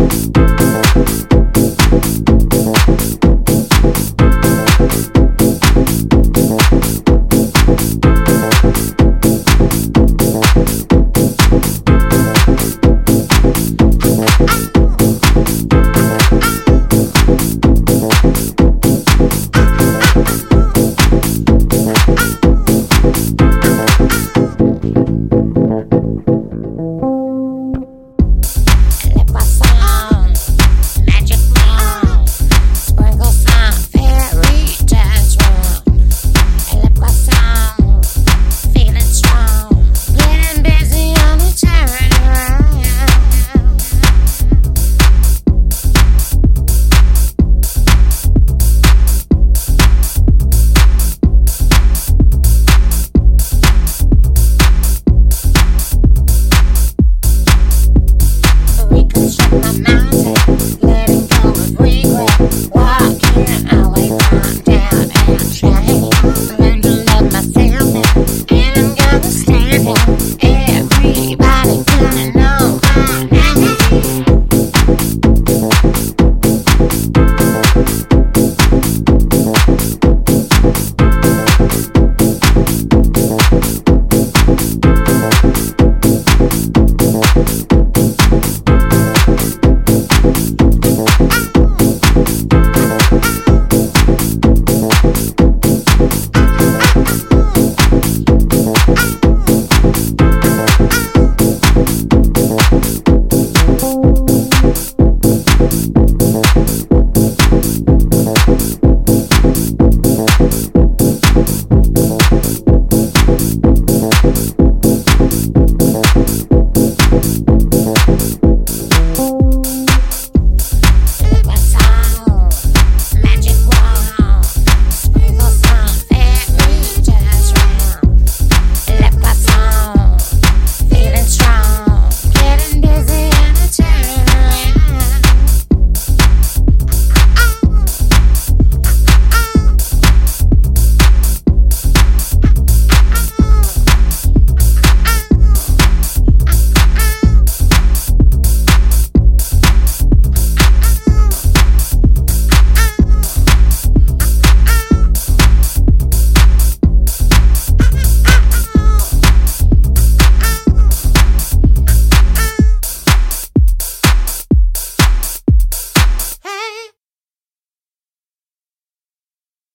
thanks for watching